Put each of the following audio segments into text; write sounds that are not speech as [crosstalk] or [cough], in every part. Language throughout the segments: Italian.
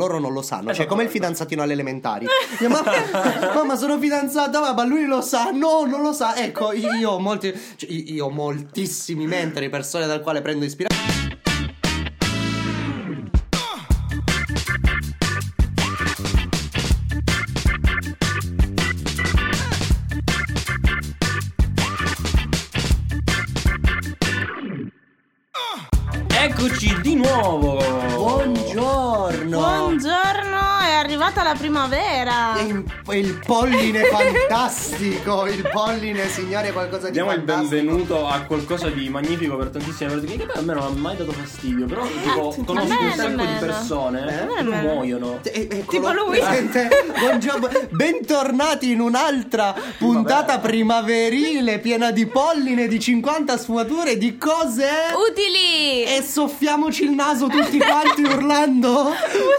loro non lo sanno. Cioè, come il esatto. fidanzatino alle elementari. Mamma, [laughs] mamma, sono fidanzata, ma lui lo sa. No, non lo sa. Ecco, io ho molti. cioè, io ho moltissimi mentori, persone dal quale prendo ispirazione. Arrivata la primavera. E il, il polline [laughs] fantastico, il polline, signori, è qualcosa di Diamo il fantastico. benvenuto a qualcosa di magnifico per tantissime persone che poi a me non ha mai dato fastidio, però tipo a conosco un sacco di persone me che non nemmeno. muoiono. Eh, Tipo lui. presente. Buongiorno, bentornati in un'altra puntata Vabbè. primaverile piena di polline, di 50 sfumature, di cose. Utili. E soffiamoci il naso tutti quanti urlando.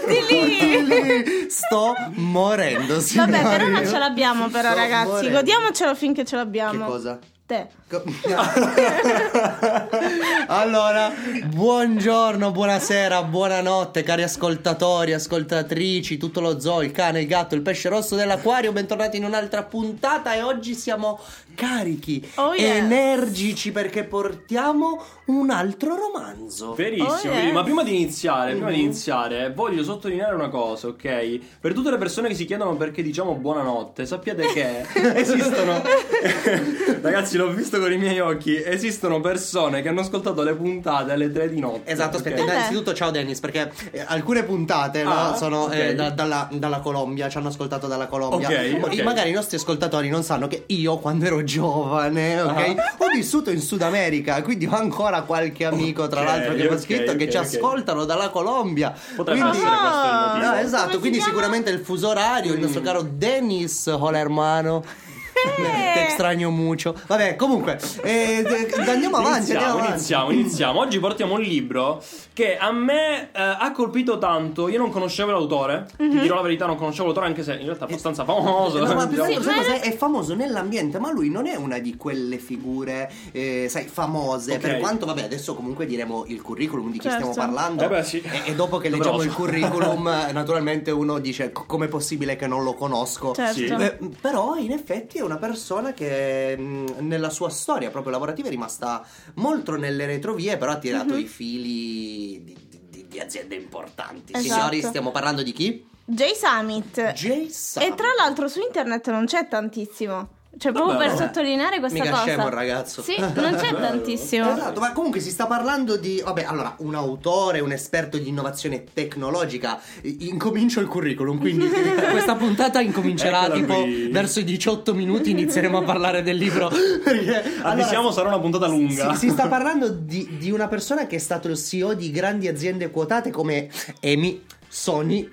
Utili. Utili. Sto morendo, signori. Vabbè, però non ce l'abbiamo però Sto ragazzi. morendo. Godiamocelo finché ce Che l'abbiamo. cosa? Te. Co- [laughs] [laughs] allora, buongiorno, buonasera, buonanotte, cari ascoltatori, ascoltatrici, tutto lo zoo, il cane, il gatto, il pesce rosso dell'acquario. Bentornati in un'altra puntata e oggi siamo carichi, Oh, yes. energici perché portiamo un altro romanzo. Verissimo, Oh, yeah. ma prima di iniziare, prima di iniziare, voglio sottolineare una cosa, ok? Per tutte le persone che si chiedono perché diciamo buonanotte, sappiate che [laughs] esistono [laughs] Ragazzi, l'ho visto con i miei occhi, esistono persone che hanno ascoltato le puntate alle 3 di notte. Esatto, ok? aspetta, Vabbè. innanzitutto ciao Dennis, perché eh, alcune puntate no, Ah, sono ok. eh, da- dalla, dalla Colombia, ci hanno ascoltato dalla Colombia. Ok, Ma- ok. Magari i nostri ascoltatori non sanno che io quando ero giovane, ok, Ah. ho vissuto in Sud America, quindi ho ancora qualche amico, tra Ok, l'altro, che mi ha scritto che ok, ci ascoltano dalla Colombia. Potrebbe Quindi- essere questo il Ah. motivo. No, esatto, quindi sicuramente il fuso orario, il nostro Mm. caro Dennis Holermano. Te extraño mucho. Vabbè, comunque, eh, andiamo avanti. Iniziamo, andiamo avanti. iniziamo, iniziamo. Oggi portiamo un libro che a me eh, ha colpito tanto. Io non conoscevo l'autore, ti dirò la verità, non conoscevo l'autore, anche se in realtà è abbastanza famoso. No, ma diciamo. sai ma- è famoso nell'ambiente, ma lui non è una di quelle figure, eh, sai, famose. Ok. Per quanto, vabbè, adesso comunque diremo il curriculum di chi Certo. stiamo parlando. Eh beh, sì. e, e dopo che Doveroso. leggiamo il curriculum, eh, [laughs] naturalmente uno dice: "Co- com'è possibile che non lo conosco? Certo. Sì. Eh, però in effetti è una persona che mh, nella sua storia proprio lavorativa è rimasta molto nelle retrovie, però ha tirato Mhm. i fili di, di- di aziende importanti. Esatto. Signori, stiamo parlando di chi? J Summit. Jay E tra l'altro su internet non c'è tantissimo. Cioè, proprio Vabbè, per vabbè. sottolineare questa Mica cosa. scemo il ragazzo. Sì, non c'è tantissimo. Esatto, ma comunque si sta parlando di. Vabbè, allora, un autore, un esperto di innovazione tecnologica. Incomincio il curriculum, quindi [laughs] questa puntata incomincerà Eccola tipo qui. verso i 18 minuti. Inizieremo a parlare del libro. [laughs] Perché Avvisiamo, allora, sarà una puntata lunga. Si, si sta parlando di, di una persona che è stato il CEO di grandi aziende quotate come Emi. Sony,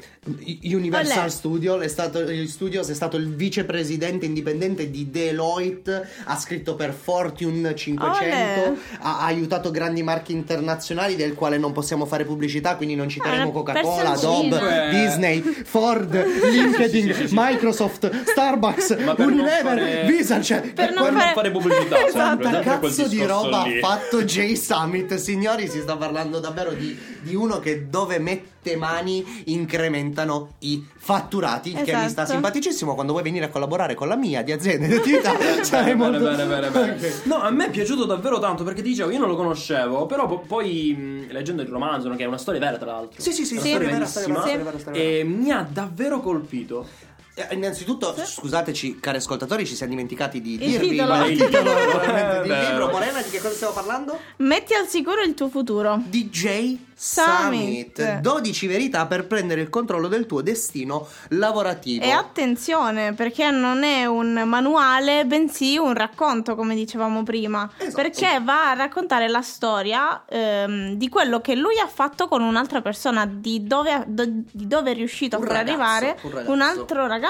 Universal Olè. Studio, è stato, il Studios è stato il vicepresidente indipendente di Deloitte, ha scritto per Fortune 500, Olè. ha, ha aiutato grandi marchi internazionali del quale non possiamo fare pubblicità, quindi non citeremo Ah, Coca-Cola. Adobe, Eh. Disney, Ford, [laughs] LinkedIn, Sì, sì, sì. Microsoft, Starbucks, Unilever, fare- Visa, cioè Per per non non fare pubblicità, Quanta [laughs] sempre cazzo di roba lì. ha fatto Jay Summit? Signori, si sta parlando davvero di, di uno che dove mette mani incrementano i fatturati. Il che mi sta Esatto. simpaticissimo. Quando vuoi venire a collaborare con la mia di azienda di [laughs] attività, sarai Bene, molto bene, bene, bene. [laughs] Ok. No, a me è piaciuto davvero tanto perché ti dicevo, io non lo conoscevo, però po- poi mh, leggendo il romanzo, che è una storia vera tra l'altro. Sì, sì, sì, È una sì, storia vera, storia vera, verissima, storia vera, storia vera. E mi ha davvero colpito. Eh, Innanzitutto, scusateci, cari ascoltatori, ci siamo dimenticati di Il dirvi titolo. il titolo Eh, del beh. libro. Morena, di che cosa stiamo parlando? Metti al sicuro il tuo futuro. DJ Summit. Summit 12 verità per prendere il controllo del tuo destino lavorativo. E attenzione, perché non è un manuale, bensì un racconto, come dicevamo prima. Esatto. Perché va a raccontare la storia ehm, di quello che lui ha fatto con un'altra persona, di dove, do- di dove è riuscito Un a far ragazzo, arrivare un un altro ragazzo.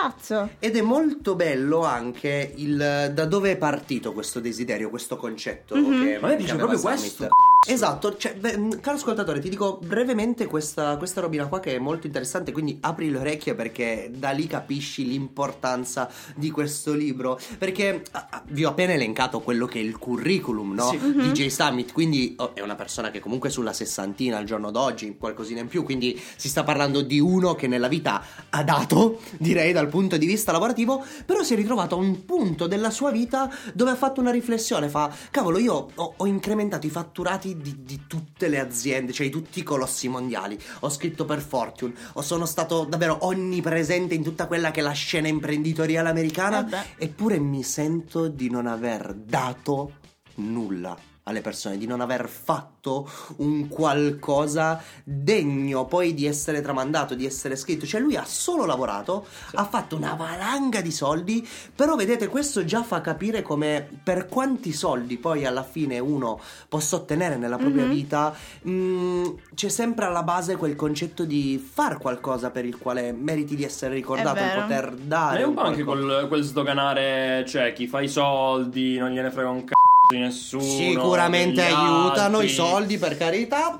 Ed è molto bello anche il da dove è partito questo desiderio, questo concetto. Mhm. che, Ma dice aveva proprio Summit. questo. Esatto, cioè, beh, mh, caro ascoltatore, ti dico brevemente questa, questa robina qua che è molto interessante, quindi apri le orecchie perché da lì capisci l'importanza di questo libro. Perché ah, ah, vi ho appena elencato quello che è il curriculum, no? Sì. Mhm. di Jay Summit, quindi oh, è una persona che comunque è sulla sessantina al giorno d'oggi, qualcosina in più, quindi si sta parlando di uno che nella vita ha dato, direi dal punto di vista lavorativo, però si è ritrovato a un punto della sua vita dove ha fatto una riflessione, fa, cavolo, io ho, ho incrementato i fatturati di, di tutte le aziende, cioè di tutti i colossi mondiali, ho scritto per Fortune, o sono stato davvero onnipresente in tutta quella che è la scena imprenditoriale americana, Eh eppure mi sento di non aver dato nulla alle persone, di non aver fatto un qualcosa degno poi di essere tramandato, di essere scritto. Cioè lui ha solo lavorato, ha fatto una valanga di soldi, però vedete questo già fa capire come per quanti soldi poi alla fine uno possa ottenere nella propria Mhm. vita, mh, c'è sempre alla base quel concetto di far qualcosa per il quale meriti di essere ricordato, vero. poter Ma dare. è un po' anche quel, quel sdoganare, cioè chi fa i soldi, non gliene frega un c***o di nessuno. Sicuramente aiutano altri. i soldi, per carità.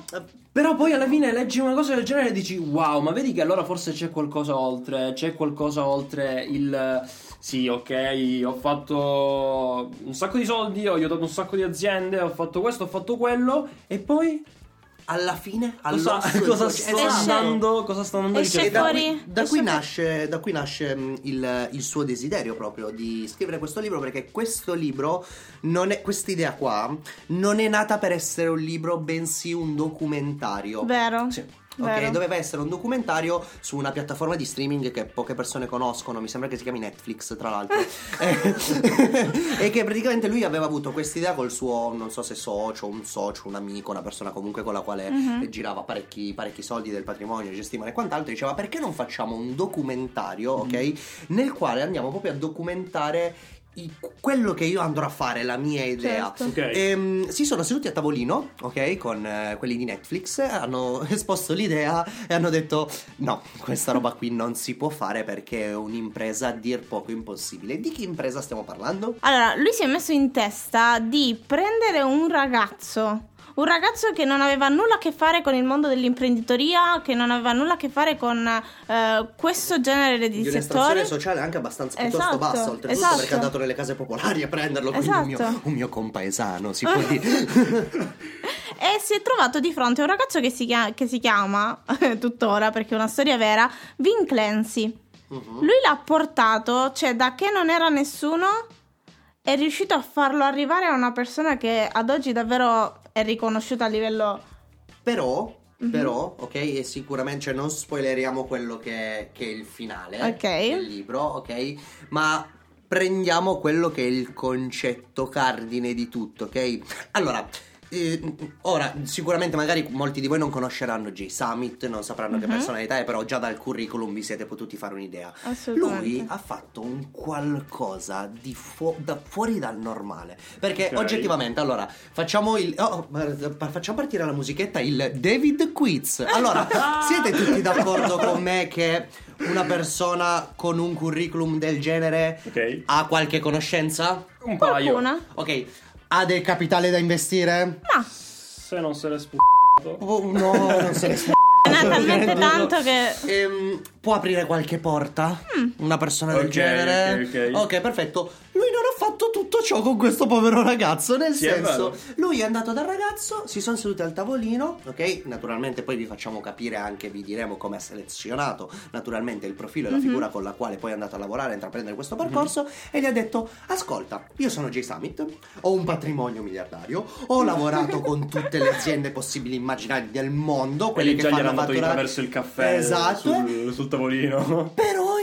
Però poi alla fine leggi una cosa del genere e dici wow, ma vedi che allora forse c'è qualcosa oltre, c'è qualcosa oltre il sì, ok, ho fatto un sacco di soldi, ho aiutato un sacco di aziende, ho fatto questo, ho fatto quello e poi Alla fine, [laughs] cosa, all'osso cosa sta andando, cosa sta andando Esce ricercando? da qui, da qui nasce, da qui nasce il, il suo desiderio proprio di scrivere questo libro perché questo libro, non è, quest'idea qua, non è nata per essere un libro bensì un documentario. Vero? Sì. Ok, doveva essere un documentario su una piattaforma di streaming che poche persone conoscono, mi sembra che si chiami Netflix, tra l'altro. [laughs] [laughs] E che praticamente lui aveva avuto quest'idea col suo, non so se socio, un socio, un amico, una persona comunque con la quale Mhm. eh, girava parecchi, parecchi soldi del patrimonio, gestivano e quant'altro. Diceva perché non facciamo un documentario, ok? Nel quale andiamo proprio a documentare quello che io andrò a fare, la mia idea. Certo. Ok. Ehm, si sono seduti a tavolino, ok, con eh, quelli di Netflix, hanno [laughs] esposto l'idea e hanno detto no, questa roba qui non si può fare perché è un'impresa a dir poco impossibile. Di che impresa stiamo parlando? Allora, lui si è messo in testa di prendere un ragazzo. Un ragazzo che non aveva nulla a che fare con il mondo dell'imprenditoria, che non aveva nulla a che fare con eh, questo genere di Di settori. sociale anche abbastanza piuttosto Esatto, bassa, oltretutto esatto. perché è andato nelle case popolari a prenderlo, quindi un, mio, Esatto. un mio compaesano, si [laughs] può dire. E si è trovato di fronte a un ragazzo che si chiama, che si chiama [laughs] tuttora, perché è una storia vera, Vin Clancy. Mhm. Lui l'ha portato, cioè da che non era nessuno, è riuscito a farlo arrivare a una persona che ad oggi davvero è riconosciuta a livello... Però, Mhm. però, ok, e sicuramente cioè, non spoileriamo quello che, che è il finale Ok. del libro, ok? Ma prendiamo quello che è il concetto cardine di tutto, ok? Allora. Eh, ora, sicuramente magari molti di voi non conosceranno J Summit, non sapranno che Mhm. personalità è, però già dal curriculum vi siete potuti fare un'idea. Lui ha fatto un qualcosa di fu- da- fuori dal normale. Perché Ok. oggettivamente, allora, facciamo il. oh, facciamo partire la musichetta, il David Quiz. Allora, [laughs] siete tutti d'accordo con me che una persona con un curriculum del genere Ok. ha qualche conoscenza? Un paio. Qualcuna? Ok, ha del capitale da investire? Ma Se non se l'è sp***ato. Oh, no, non se ne ha [laughs] talmente tanto che... Ehm, può aprire qualche porta? Una persona del Ok, genere? ok, ok. perfetto. Lui non ha fatto tutto ciò con questo povero ragazzo. Nel Sì, è senso, vero. lui è andato dal ragazzo, si sono seduti al tavolino. Ok, naturalmente poi vi facciamo capire anche, vi diremo come ha selezionato naturalmente il profilo e la figura con la quale poi è andato a lavorare a intraprendere questo percorso. E gli ha detto: Ascolta, io sono J Summit, ho un patrimonio miliardario, ho [laughs] lavorato con tutte le aziende possibili e immaginabili del mondo. Quelle Quelli che già gli fanno hanno fatturare- attraverso il caffè Esatto. sul, sul tavolino. Però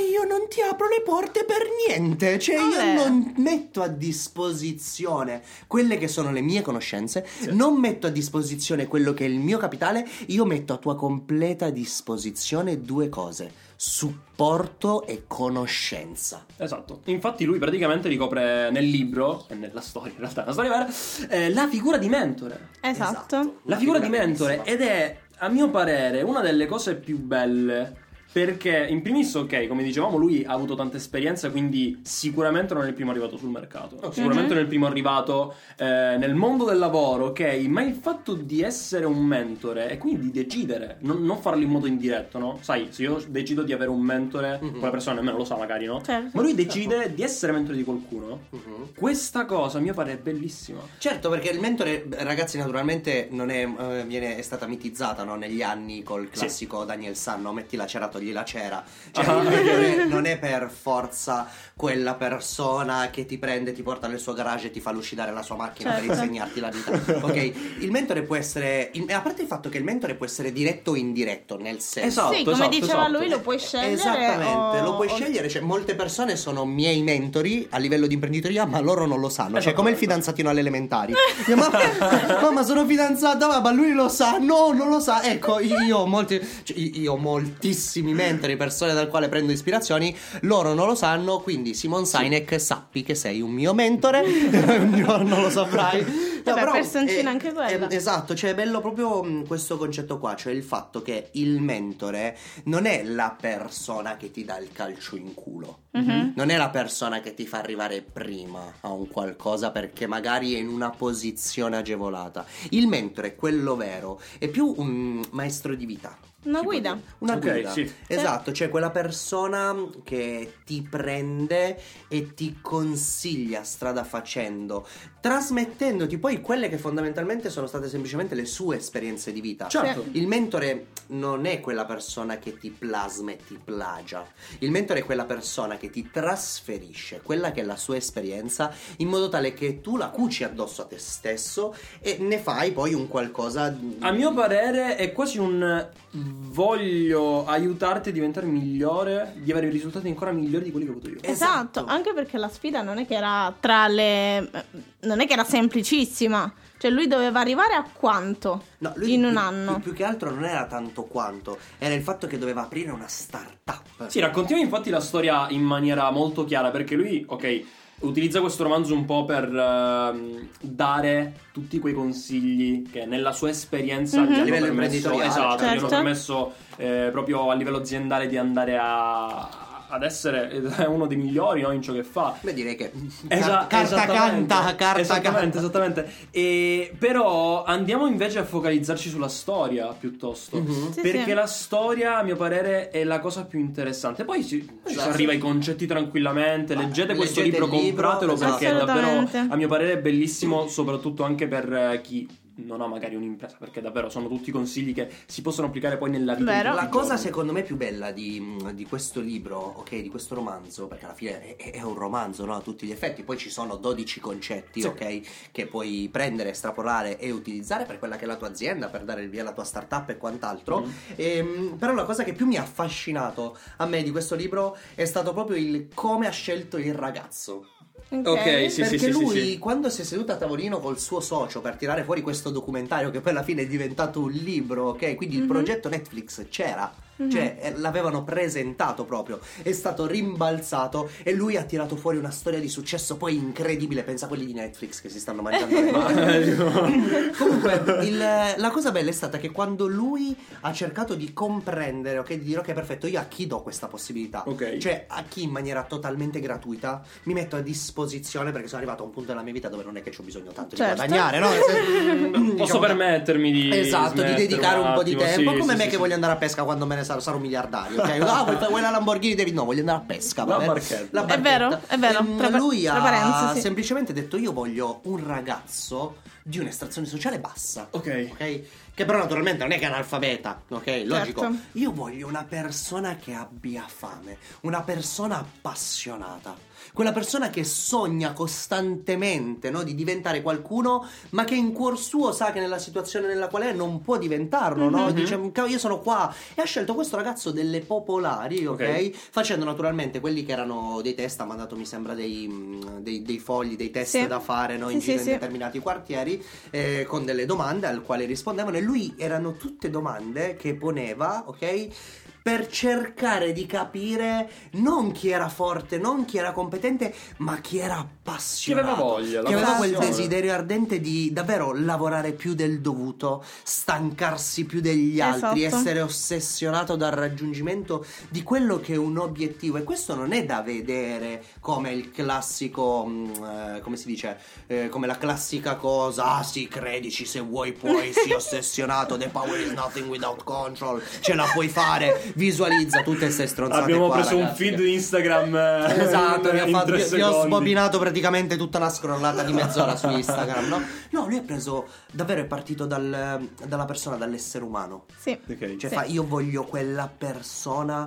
non ti apro le porte per niente. Cioè, io Vabbè. non metto a disposizione quelle che sono le mie conoscenze, non metto a disposizione quello che è il mio capitale, io metto a tua completa disposizione due cose: supporto e conoscenza. Esatto. Infatti lui praticamente ricopre nel libro, e nella storia in realtà, una storia vera, eh, la figura di mentore. Esatto. La figura di mentore ed è, a mio parere, una delle cose più belle Perché, in primis, ok, come dicevamo, lui ha avuto tanta esperienza, quindi sicuramente non è il primo arrivato sul mercato. Ok. Sicuramente non è il primo arrivato eh, nel mondo del lavoro, ok? Ma il fatto di essere un mentore e quindi di decidere, non, non farlo in modo indiretto, no? Sai, se io decido di avere un mentore, Mhm. quella persona nemmeno lo sa, magari, no? Certo. Ma lui decide di essere mentore di qualcuno. Mhm. Questa cosa, a mio parere, è bellissima. Certo, perché il mentore, ragazzi, naturalmente non è, eh, viene, è stata mitizzata no, negli anni col classico Daniel San, no? metti la cera, togli la cera. Cioè, Ah, il mentore non è per forza quella persona che ti prende, ti porta nel suo garage e ti fa lucidare la sua macchina per Certo. insegnarti la vita. Ok, il mentore può essere, il- a parte il fatto che il mentore può essere diretto o indiretto, nel senso. Esatto, sì, come esatto, diceva esatto. lui, lo puoi scegliere. Esattamente, o- lo puoi o- scegliere. Cioè, molte persone sono miei mentori a livello di imprenditoria, ma loro non lo sanno. Cioè, come il fidanzatino alle elementari. Mamma, [laughs] mamma, sono fidanzata, ma lui lo sa. No, non lo sa. Ecco, io ho molti. cioè, io ho moltissimi mentori, persone dal quale prendo ispirazioni. Loro non lo sanno. Quindi, Simon Sinek, sappi che sei un mio mentore. [laughs] un giorno lo saprai. Vabbè, personcina anche quella. esatto, cioè è bello proprio mh, questo concetto qua, cioè il fatto che il mentore non è la persona che ti dà il calcio in culo. Mhm. Non è la persona che ti fa arrivare prima a un qualcosa perché magari è in una posizione agevolata. Il mentore, quello vero, è più un maestro di vita. Una può guida. Una Ok, guida. sì. Esatto, cioè quella persona che ti prende e ti consiglia strada facendo, trasmettendoti poi quelle che fondamentalmente sono state semplicemente le sue esperienze di vita. Certo. Il mentore non è quella persona che ti plasma e ti plagia. Il mentore è quella persona che ti trasferisce quella che è la sua esperienza in modo tale che tu la cuci addosso a te stesso e ne fai poi un qualcosa A mio parere è quasi un voglio aiutarti a diventare migliore, di avere risultati ancora migliori di quelli che ho avuto io. Esatto. Esatto. anche perché la sfida non è che era tra le... non è che era semplicissima. Cioè lui doveva arrivare a quanto? No, lui in più, un anno. Più, più che altro non era tanto quanto, era il fatto che doveva aprire una startup. Sì, raccontiamo infatti la storia in maniera molto chiara perché lui, ok, utilizza questo romanzo un po' per ehm, dare tutti quei consigli che nella sua esperienza Mhm. gli A hanno livello permesso, imprenditoriale, esatto, gli hanno certo. permesso eh, proprio a livello aziendale di andare a ad essere uno dei migliori no, in ciò che fa. Beh, direi che Esa- carta esattamente. canta, carta esattamente, canta. esattamente. E, però andiamo invece a focalizzarci sulla storia piuttosto. Mhm. Sì, perché sì. la storia, a mio parere, è la cosa più interessante. Poi ci Esatto. arriva ai concetti tranquillamente. Ma leggete questo leggete libro, libro, compratelo esatto. perché è davvero, a mio parere, è bellissimo, soprattutto anche per eh, chi non ha magari un'impresa. Perché davvero sono tutti consigli che si possono applicare poi nella vita. Vero. La cosa giorni. secondo me più bella di, di questo libro, ok, di questo romanzo, perché alla fine è, è un romanzo, no? A tutti gli effetti, poi ci sono 12 concetti, Sì. ok, che puoi prendere, estrapolare e utilizzare per quella che è la tua azienda, per dare il via alla tua startup e quant'altro. Mhm. Ehm, però la cosa che più mi ha affascinato a me di questo libro è stato proprio il come ha scelto il ragazzo. Ok, sì, Perché sì, lui, sì. quando si è seduto a tavolino col suo socio per tirare fuori questo documentario, che poi alla fine è diventato un libro, ok? Quindi il Mhm. progetto Netflix c'era. Mhm. Cioè, eh, l'avevano presentato proprio, è stato rimbalzato e lui ha tirato fuori una storia di successo poi incredibile. Pensa a quelli di Netflix che si stanno mangiando le mani. [laughs] [laughs] Comunque, il- la cosa bella è stata che quando lui ha cercato di comprendere, ok, di dire ok, perfetto, io a chi do questa possibilità? Ok. Cioè, a chi in maniera totalmente gratuita mi metto a disposizione perché sono arrivato a un punto della mia vita dove non è che ho bisogno tanto Certo. di guadagnare, no? [laughs] Posso Diciamo, permettermi di. Esatto, di dedicare un, po' di tempo. sì, come sì, me sì, che sì. voglio andare a pesca quando me ne sarò, sarò miliardario. Ok, ah, vuoi, vuoi la Lamborghini? Devi, no, voglio andare a pesca. La barchetta. La È vero, è vero. Ehm, Tra- lui ha parentesi. semplicemente detto: Io voglio un ragazzo di un'estrazione sociale bassa. Ok. Ok? Che però naturalmente non è che è analfabeta, ok? Logico. Certo. Io voglio una persona che abbia fame, una persona appassionata, quella persona che sogna costantemente no, di diventare qualcuno, ma che in cuor suo sa che nella situazione nella quale è non può diventarlo, no? Mhm. Dice, "Cavolo, io sono qua. E ha scelto questo ragazzo delle popolari, ok? Ok. Facendo naturalmente quelli che erano dei test, ha mandato mi sembra dei, mh, dei- dei fogli, dei test Sì. da fare no, in Sì, giro sì, in determinati quartieri eh, con delle domande al quale rispondevano e lui erano tutte domande che poneva, ok? Per cercare di capire non chi era forte, non chi era competente, ma chi era appassionato. Chi aveva voglia, la Che aveva quel desiderio ardente di davvero lavorare più del dovuto, stancarsi più degli altri, Esatto. essere ossessionato dal raggiungimento di quello che è un obiettivo. E questo non è da vedere come il classico, mm, eh, come si dice, Eh, come la classica cosa, ah sì, credici se vuoi puoi, sii [laughs] ossessionato, the power is nothing without control, ce la puoi fare, visualizza tutte queste stronzate Abbiamo qua, preso un ragazzi, feed che- Instagram. eh, Esatto, mi ha fatto, io, io ho sbobinato praticamente tutta la scrollata di mezz'ora su Instagram, no? No, lui è preso, davvero è partito dal- dalla persona, dall'essere umano. Sì. Ok. Cioè Sì. fa, io voglio quella persona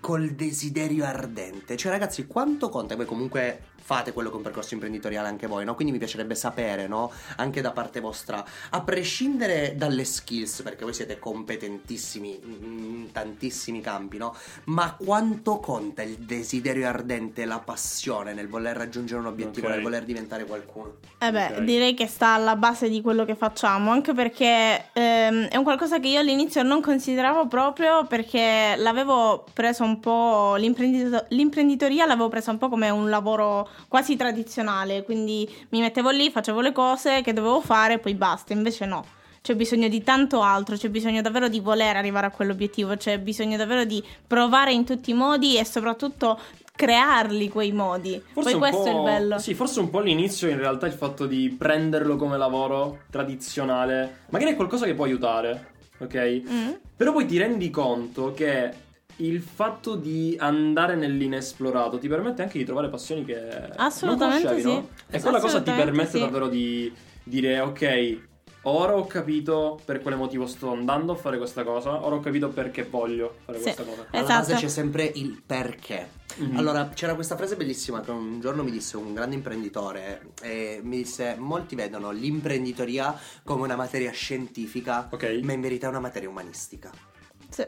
col desiderio ardente. Cioè ragazzi, quanto conta? Voi comunque fate quello che è un percorso imprenditoriale anche voi, no? Quindi mi piacerebbe sapere, no? Anche da parte vostra, a prescindere dalle skills, perché voi siete competentissimi in tantissimi campi, no? Ma quanto conta il desiderio ardente, la passione nel voler raggiungere un obiettivo, Ok. nel voler diventare qualcuno? Eh beh, Ok. direi che sta alla base di quello che facciamo, anche perché ehm, è un qualcosa che io all'inizio non consideravo proprio perché l'avevo preso un po', l'imprendito- l'imprenditoria l'avevo presa un po' come un lavoro quasi tradizionale, quindi mi mettevo lì, facevo le cose che dovevo fare e poi basta, invece no. C'è bisogno di tanto altro, c'è bisogno davvero di voler arrivare a quell'obiettivo, c'è bisogno davvero di provare in tutti i modi e soprattutto crearli quei modi. Forse poi questo è il bello. Sì, forse un po' all'inizio in realtà il fatto di prenderlo come lavoro tradizionale, magari è qualcosa che può aiutare, ok? Mm. Però poi ti rendi conto che il fatto di andare nell'inesplorato ti permette anche di trovare passioni che Assolutamente non conoscevi, sì. no? E quella cosa ti permette sì. davvero di dire ok, ora ho capito per quale motivo sto andando a fare questa cosa, ora ho capito perché voglio fare Sì. questa cosa. Alla Esatto. base c'è sempre il perché. Mhm. Allora, c'era questa frase bellissima che un giorno mi disse un grande imprenditore e mi disse molti vedono l'imprenditoria come una materia scientifica, Ok. ma in verità è una materia umanistica. Sì.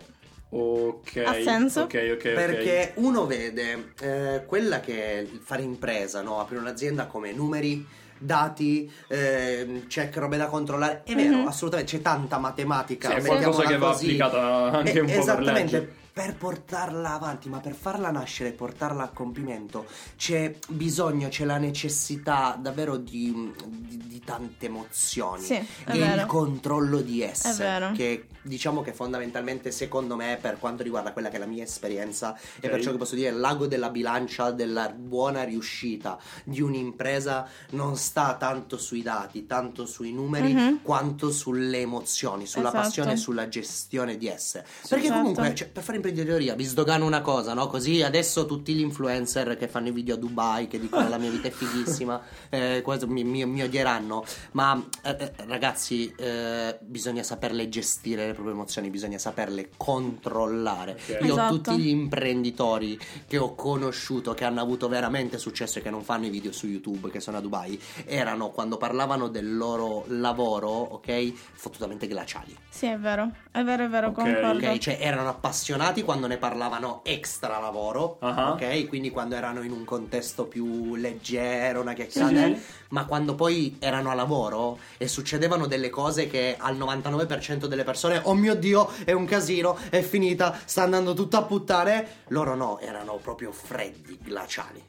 Ok. Ha senso? Ok, ok. Perché uno vede eh, quella che è il fare impresa, no? aprire un'azienda come numeri, dati, ehm, c'è che robe da controllare. È vero, Mhm. assolutamente, c'è tanta matematica. Sì, è qualcosa che va così. applicata anche Eh, un po' per Esattamente. Per portarla avanti, ma per farla nascere e portarla a compimento c'è bisogno, c'è la necessità davvero di, di- di tante emozioni Sì, e il controllo di esse. È vero. Che diciamo che fondamentalmente, secondo me, per quanto riguarda quella che è la mia esperienza, e Ok. perciò che posso dire, l'ago della bilancia della buona riuscita di un'impresa non sta tanto sui dati, tanto sui numeri, Mhm. quanto sulle emozioni, sulla Esatto. passione e sulla gestione di esse. Perché esatto. comunque, cioè, per fare imprenditoria, vi sdogano una cosa, no? Così adesso tutti gli influencer che fanno i video a Dubai, che dicono la mia vita è fighissima, [laughs] eh, questo mi, mi- mi odieranno. Ma eh, eh, ragazzi, eh, bisogna saperle gestire le proprie emozioni, bisogna saperle controllare. Ok. Io Esatto. tutti gli imprenditori che ho conosciuto, che hanno avuto veramente successo e che non fanno i video su YouTube, che sono a Dubai, erano quando parlavano del loro lavoro, ok, fottutamente glaciali. Sì, è vero. È vero, è vero, Ok, concordo. Ok, cioè erano appassionati quando ne parlavano extra lavoro, Ah. ok? Quindi quando erano in un contesto più leggero, una chiacchierata, Sì, sì. ma quando poi erano a lavoro e succedevano delle cose che al 99% delle persone, oh mio dio, è un casino, è finita, sta andando tutto a puttane, loro no, erano proprio freddi, glaciali.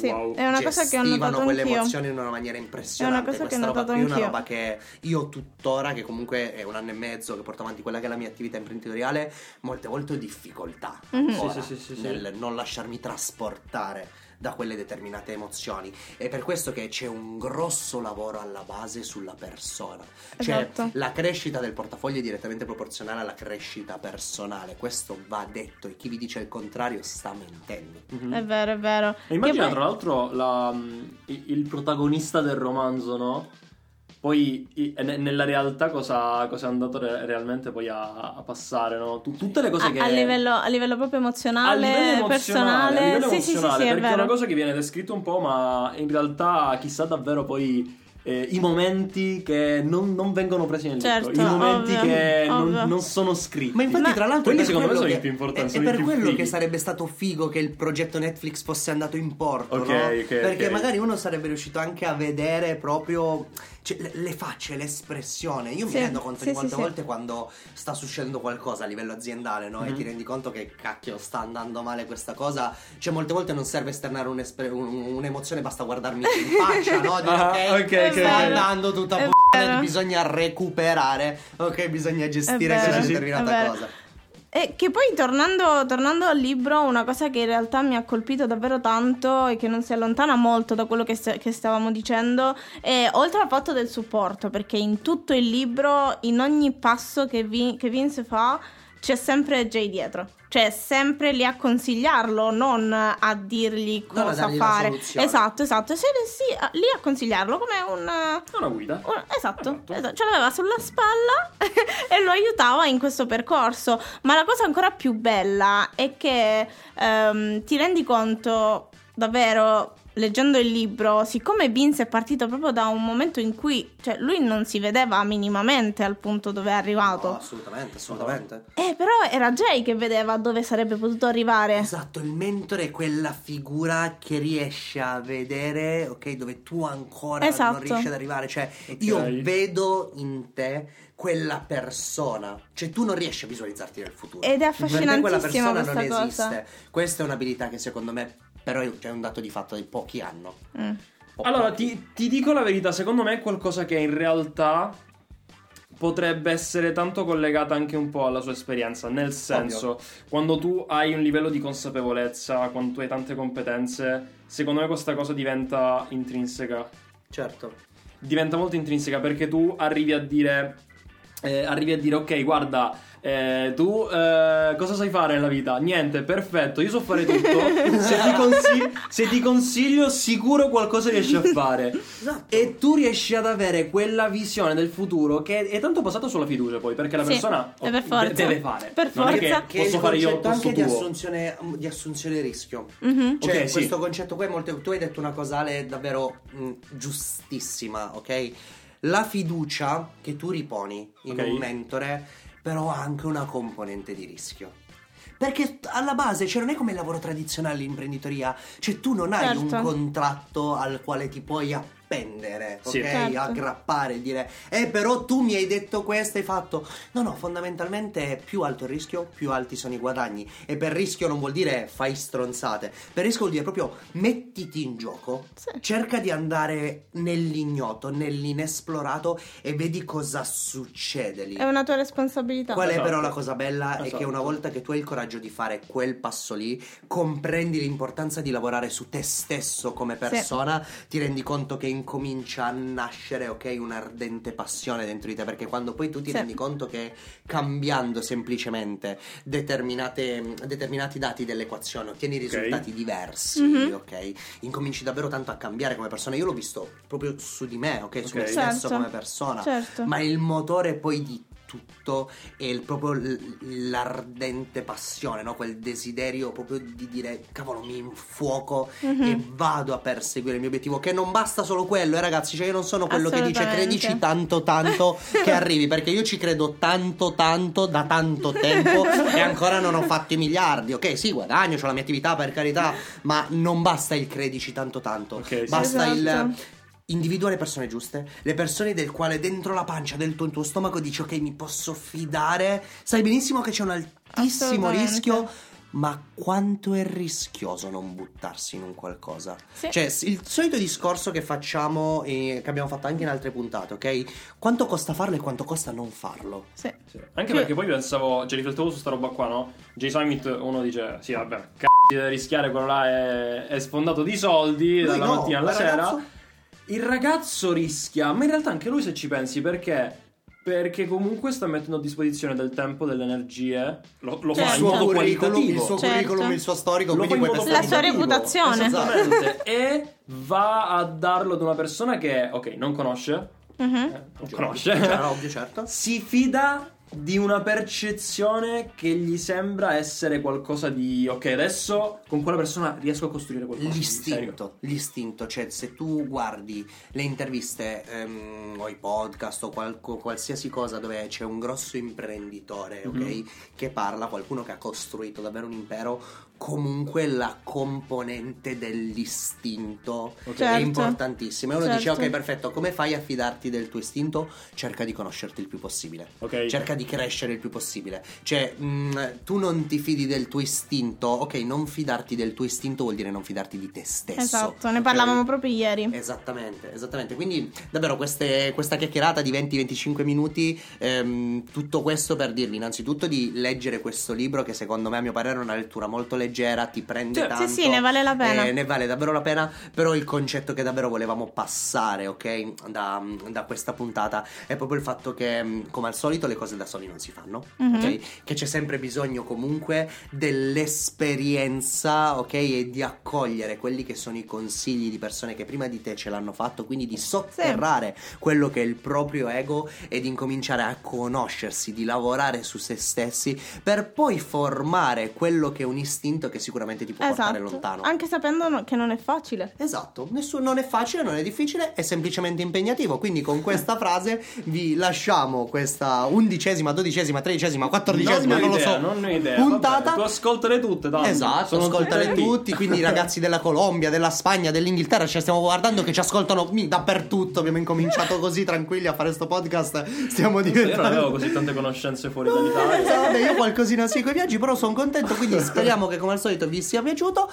Sì, Wow. è una cosa che ho notato quelle anch'io. emozioni in una maniera impressionante. È una cosa che Questa ho roba notato qui è una anch'io. roba che io tuttora, che comunque è un anno e mezzo che porto avanti quella che è la mia attività imprenditoriale, molte volte ho difficoltà Mhm. ancora Sì, sì, sì, sì, sì. nel non lasciarmi trasportare da quelle determinate emozioni. È per questo che c'è un grosso lavoro alla base sulla persona. Cioè, Esatto. la crescita del portafoglio è direttamente proporzionale alla crescita personale. Questo va detto e chi vi dice il contrario sta mentendo. Mhm. È vero, è vero. E immagina Che poi- tra l'altro la- il il protagonista del romanzo, no? Poi i- ne- nella realtà cosa, cosa è andato re- realmente poi a, a passare, no? Tu- tutte le cose a, che... a livello, a livello proprio emozionale, a livello emozionale, personale. a livello sì, sì, sì, emozionale, sì, è perché è vero. una cosa che viene descritto un po', ma in realtà chissà davvero poi eh, i momenti che non, non vengono presi nel Certo, libro, i momenti ovvio, che non, ovvio. non sono scritti. Ma infatti, Ma- tra l'altro, Quelli è secondo me sono i che- più importanti, È, è i per quello fighi. che sarebbe stato figo che il progetto Netflix fosse andato in porto, Ok, no? ok, Perché ok. magari uno sarebbe riuscito anche a vedere proprio cioè, le, le facce, l'espressione. Io Sì, mi rendo conto sì, di molte sì. volte quando sta succedendo qualcosa a livello aziendale, no? E Mhm. ti rendi conto che cacchio sta andando male questa cosa. Cioè, molte volte non serve esternare un- un'emozione, basta guardarmi in [laughs] faccia, no? Dire, Ah, ok, ok, È ok, sta andando tutta p***a, bisogna recuperare, ok? Bisogna gestire questa determinata cosa. E che poi tornando, tornando al libro, una cosa che in realtà mi ha colpito davvero tanto e che non si allontana molto da quello che, sta- che stavamo dicendo è oltre al fatto del supporto, perché in tutto il libro, in ogni passo che, Vi- che Vince fa, c'è sempre Jay dietro. Cioè, sempre lì a consigliarlo, non a dirgli Non a cosa la fare. Esatto, esatto. Sì, a- lì a consigliarlo come un. Una guida. un- esatto, Esatto. esatto, ce l'aveva sulla spalla [laughs] e lo aiutava in questo percorso. Ma la cosa ancora più bella è che ehm, ti rendi conto davvero leggendo il libro, siccome Vince è partito proprio da un momento in cui cioè, lui non si vedeva minimamente al punto dove è arrivato. No, assolutamente, assolutamente. Eh, però era Jay che vedeva dove sarebbe potuto arrivare. Esatto, il mentore è quella figura che riesce a vedere, ok, dove tu ancora Esatto. non riesci ad arrivare. Cioè, Ok. io vedo in te quella persona. Cioè, tu non riesci a visualizzarti nel futuro. Ed è Per te quella persona non questa esiste. Questa è un'abilità che secondo me, però, è un dato di fatto di pochi hanno. Mm. Po- Allora, pochi. ti, ti dico la verità, secondo me è qualcosa che in realtà potrebbe essere tanto collegata anche un po' alla sua esperienza, nel senso, quando tu hai un livello di consapevolezza, quando tu hai tante competenze, secondo me questa cosa diventa intrinseca. Certo. Diventa molto intrinseca perché tu arrivi a dire eh, arrivi a dire ok guarda eh, tu eh, cosa sai fare nella vita? Niente, perfetto, io so fare tutto. [laughs] se, ti consi- se ti consiglio, sicuro qualcosa riesci a fare. Esatto. E tu riesci ad avere quella visione del futuro che è tanto basata sulla fiducia, poi, perché la Sì, persona e per deve fare. Per Non è che forza. Che è posso fare io anche di assunzione, di assunzione rischio. Mhm. Cioè, Ok, sì. questo concetto qua è molto. Tu hai detto una cosa Ale, davvero mh, giustissima, ok? La fiducia che tu riponi in Ok. un mentore, però ha anche una componente di rischio. Perché alla base, cioè, non è come il lavoro tradizionale l'imprenditoria, cioè tu non hai un Certo. contratto al quale ti puoi appendere, ok? Sì. Certo. Aggrappare e dire, eh, però tu mi hai detto questo, hai fatto. No, no, fondamentalmente più alto il rischio, più alti sono i guadagni. E per rischio non vuol dire fai stronzate, per rischio vuol dire proprio mettiti in gioco, Sì. cerca di andare nell'ignoto, nell'inesplorato e vedi cosa succede lì. È una tua responsabilità. Qual è Esatto. però la cosa bella? È che Esatto. una volta che tu hai il coraggio di fare quel passo lì, comprendi l'importanza di lavorare su te stesso come persona, ti rendi conto che incomincia a nascere, ok, un'ardente passione dentro di te, perché quando poi tu ti Sì. rendi conto che cambiando semplicemente determinate- determinati dati dell'equazione ottieni risultati diversi, Mhm. ok, incominci davvero tanto a cambiare come persona. Io l'ho visto proprio su di me, ok, su me Ok. stesso Certo. come persona. Certo. Ma il motore poi di tutto è il- proprio l'ardente passione, no? quel desiderio proprio di dire cavolo mi infuoco Mhm. e vado a perseguire il mio obiettivo che non basta solo quello eh ragazzi cioè io non sono quello che dice credici tanto tanto [laughs] che arrivi perché io ci credo tanto tanto da tanto tempo [laughs] e ancora non ho fatto i miliardi ok sì guadagno ho la mia attività per carità ma non basta il credici tanto tanto Ok, sì. basta il Esatto. Individua le persone giuste, le persone del quale dentro la pancia del tuo, tuo stomaco dici ok mi posso fidare, sai benissimo che c'è un altissimo rischio, ma quanto è rischioso non buttarsi in un qualcosa? Sì. Cioè il solito discorso che facciamo e che abbiamo fatto anche in altre puntate, ok? Quanto costa farlo e quanto costa non farlo? Sì. Sì. Anche Che- perché poi pensavo, cioè riflettevo su sta roba qua, no? Jay Summit, uno dice, sì vabbè, c***o rischiare, quello là è, è sfondato di soldi Lui dalla no, mattina alla sera. ragazzo- Il ragazzo rischia, ma in realtà anche lui se ci pensi, perché? Perché comunque sta mettendo a disposizione del tempo, delle energie, lo, lo fa Certo. in modo curriculum, qualitativo. il suo Certo. curriculum, il suo storico, Lo quindi fa in puoi modo La sua reputazione. Esattamente. [laughs] e va a darlo ad una persona che, ok, non conosce, Mhm. eh, non conosce, Cioè, ovvio, certo. si fida di una percezione che gli sembra essere qualcosa di ok adesso con quella persona riesco a costruire qualcosa. L'istinto, l'istinto, cioè se tu guardi le interviste ehm, o i podcast o qualco- qualsiasi cosa dove c'è un grosso imprenditore, ok, Mhm. che parla, qualcuno che ha costruito davvero un impero, comunque la componente dell'istinto Ok. è Certo. importantissima. E uno dice: Certo. Ok, perfetto, come fai a fidarti del tuo istinto? Cerca di conoscerti il più possibile. Ok. Cerca di crescere il più possibile. Cioè, mh, tu non ti fidi del tuo istinto. Ok, non fidarti del tuo istinto vuol dire non fidarti di te stesso. Esatto, ne ok? parlavamo proprio ieri. Esattamente, esattamente. Quindi, davvero, queste- questa chiacchierata di 20-25 minuti, ehm, tutto questo per dirvi innanzitutto di leggere questo libro, che secondo me, a mio parere, è una lettura molto leggera, ti prende Sì, tanto. sì, sì, ne vale la pena. eh, ne vale davvero la pena. Però il concetto che davvero volevamo passare, ok, da, da questa puntata è proprio il fatto che, mh, come al solito, le cose da soli non si fanno, Mhm. ok? Che c'è sempre bisogno comunque dell'esperienza, ok? E di accogliere quelli che sono i consigli di persone che prima di te ce l'hanno fatto, quindi di sotterrare quello che è il proprio ego e di incominciare a conoscersi, di lavorare su se stessi per poi formare quello che è un istinto che sicuramente ti può portare Esatto. lontano. Anche sapendo no- che non è facile. Esatto, nessuno, non è facile, non è difficile, è semplicemente impegnativo. Quindi con questa [laughs] frase vi lasciamo questa undicesima, dodicesima, tredicesima, quattordicesima, non, non, ho lo idea, so, non ho idea. puntata. Vabbè, tu ascoltale tutte, tanto. Esatto, Sono tutti, quindi i [laughs] ragazzi della Colombia, della Spagna, dell'Inghilterra, ci stiamo guardando che ci ascoltano mi, dappertutto, abbiamo incominciato così tranquilli a fare sto podcast, stiamo Io non diventando... avevo così tante conoscenze fuori dall'Italia. vabbè, io qualcosina sì con i viaggi, però sono contento, quindi [laughs] speriamo che come al solito vi sia piaciuto.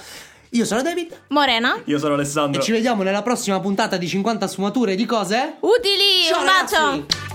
Io sono David Morena. Io sono Alessandro. e ci vediamo nella prossima puntata di 50 sfumature di cose. Utili! Ciao, un bacio! ragazzi!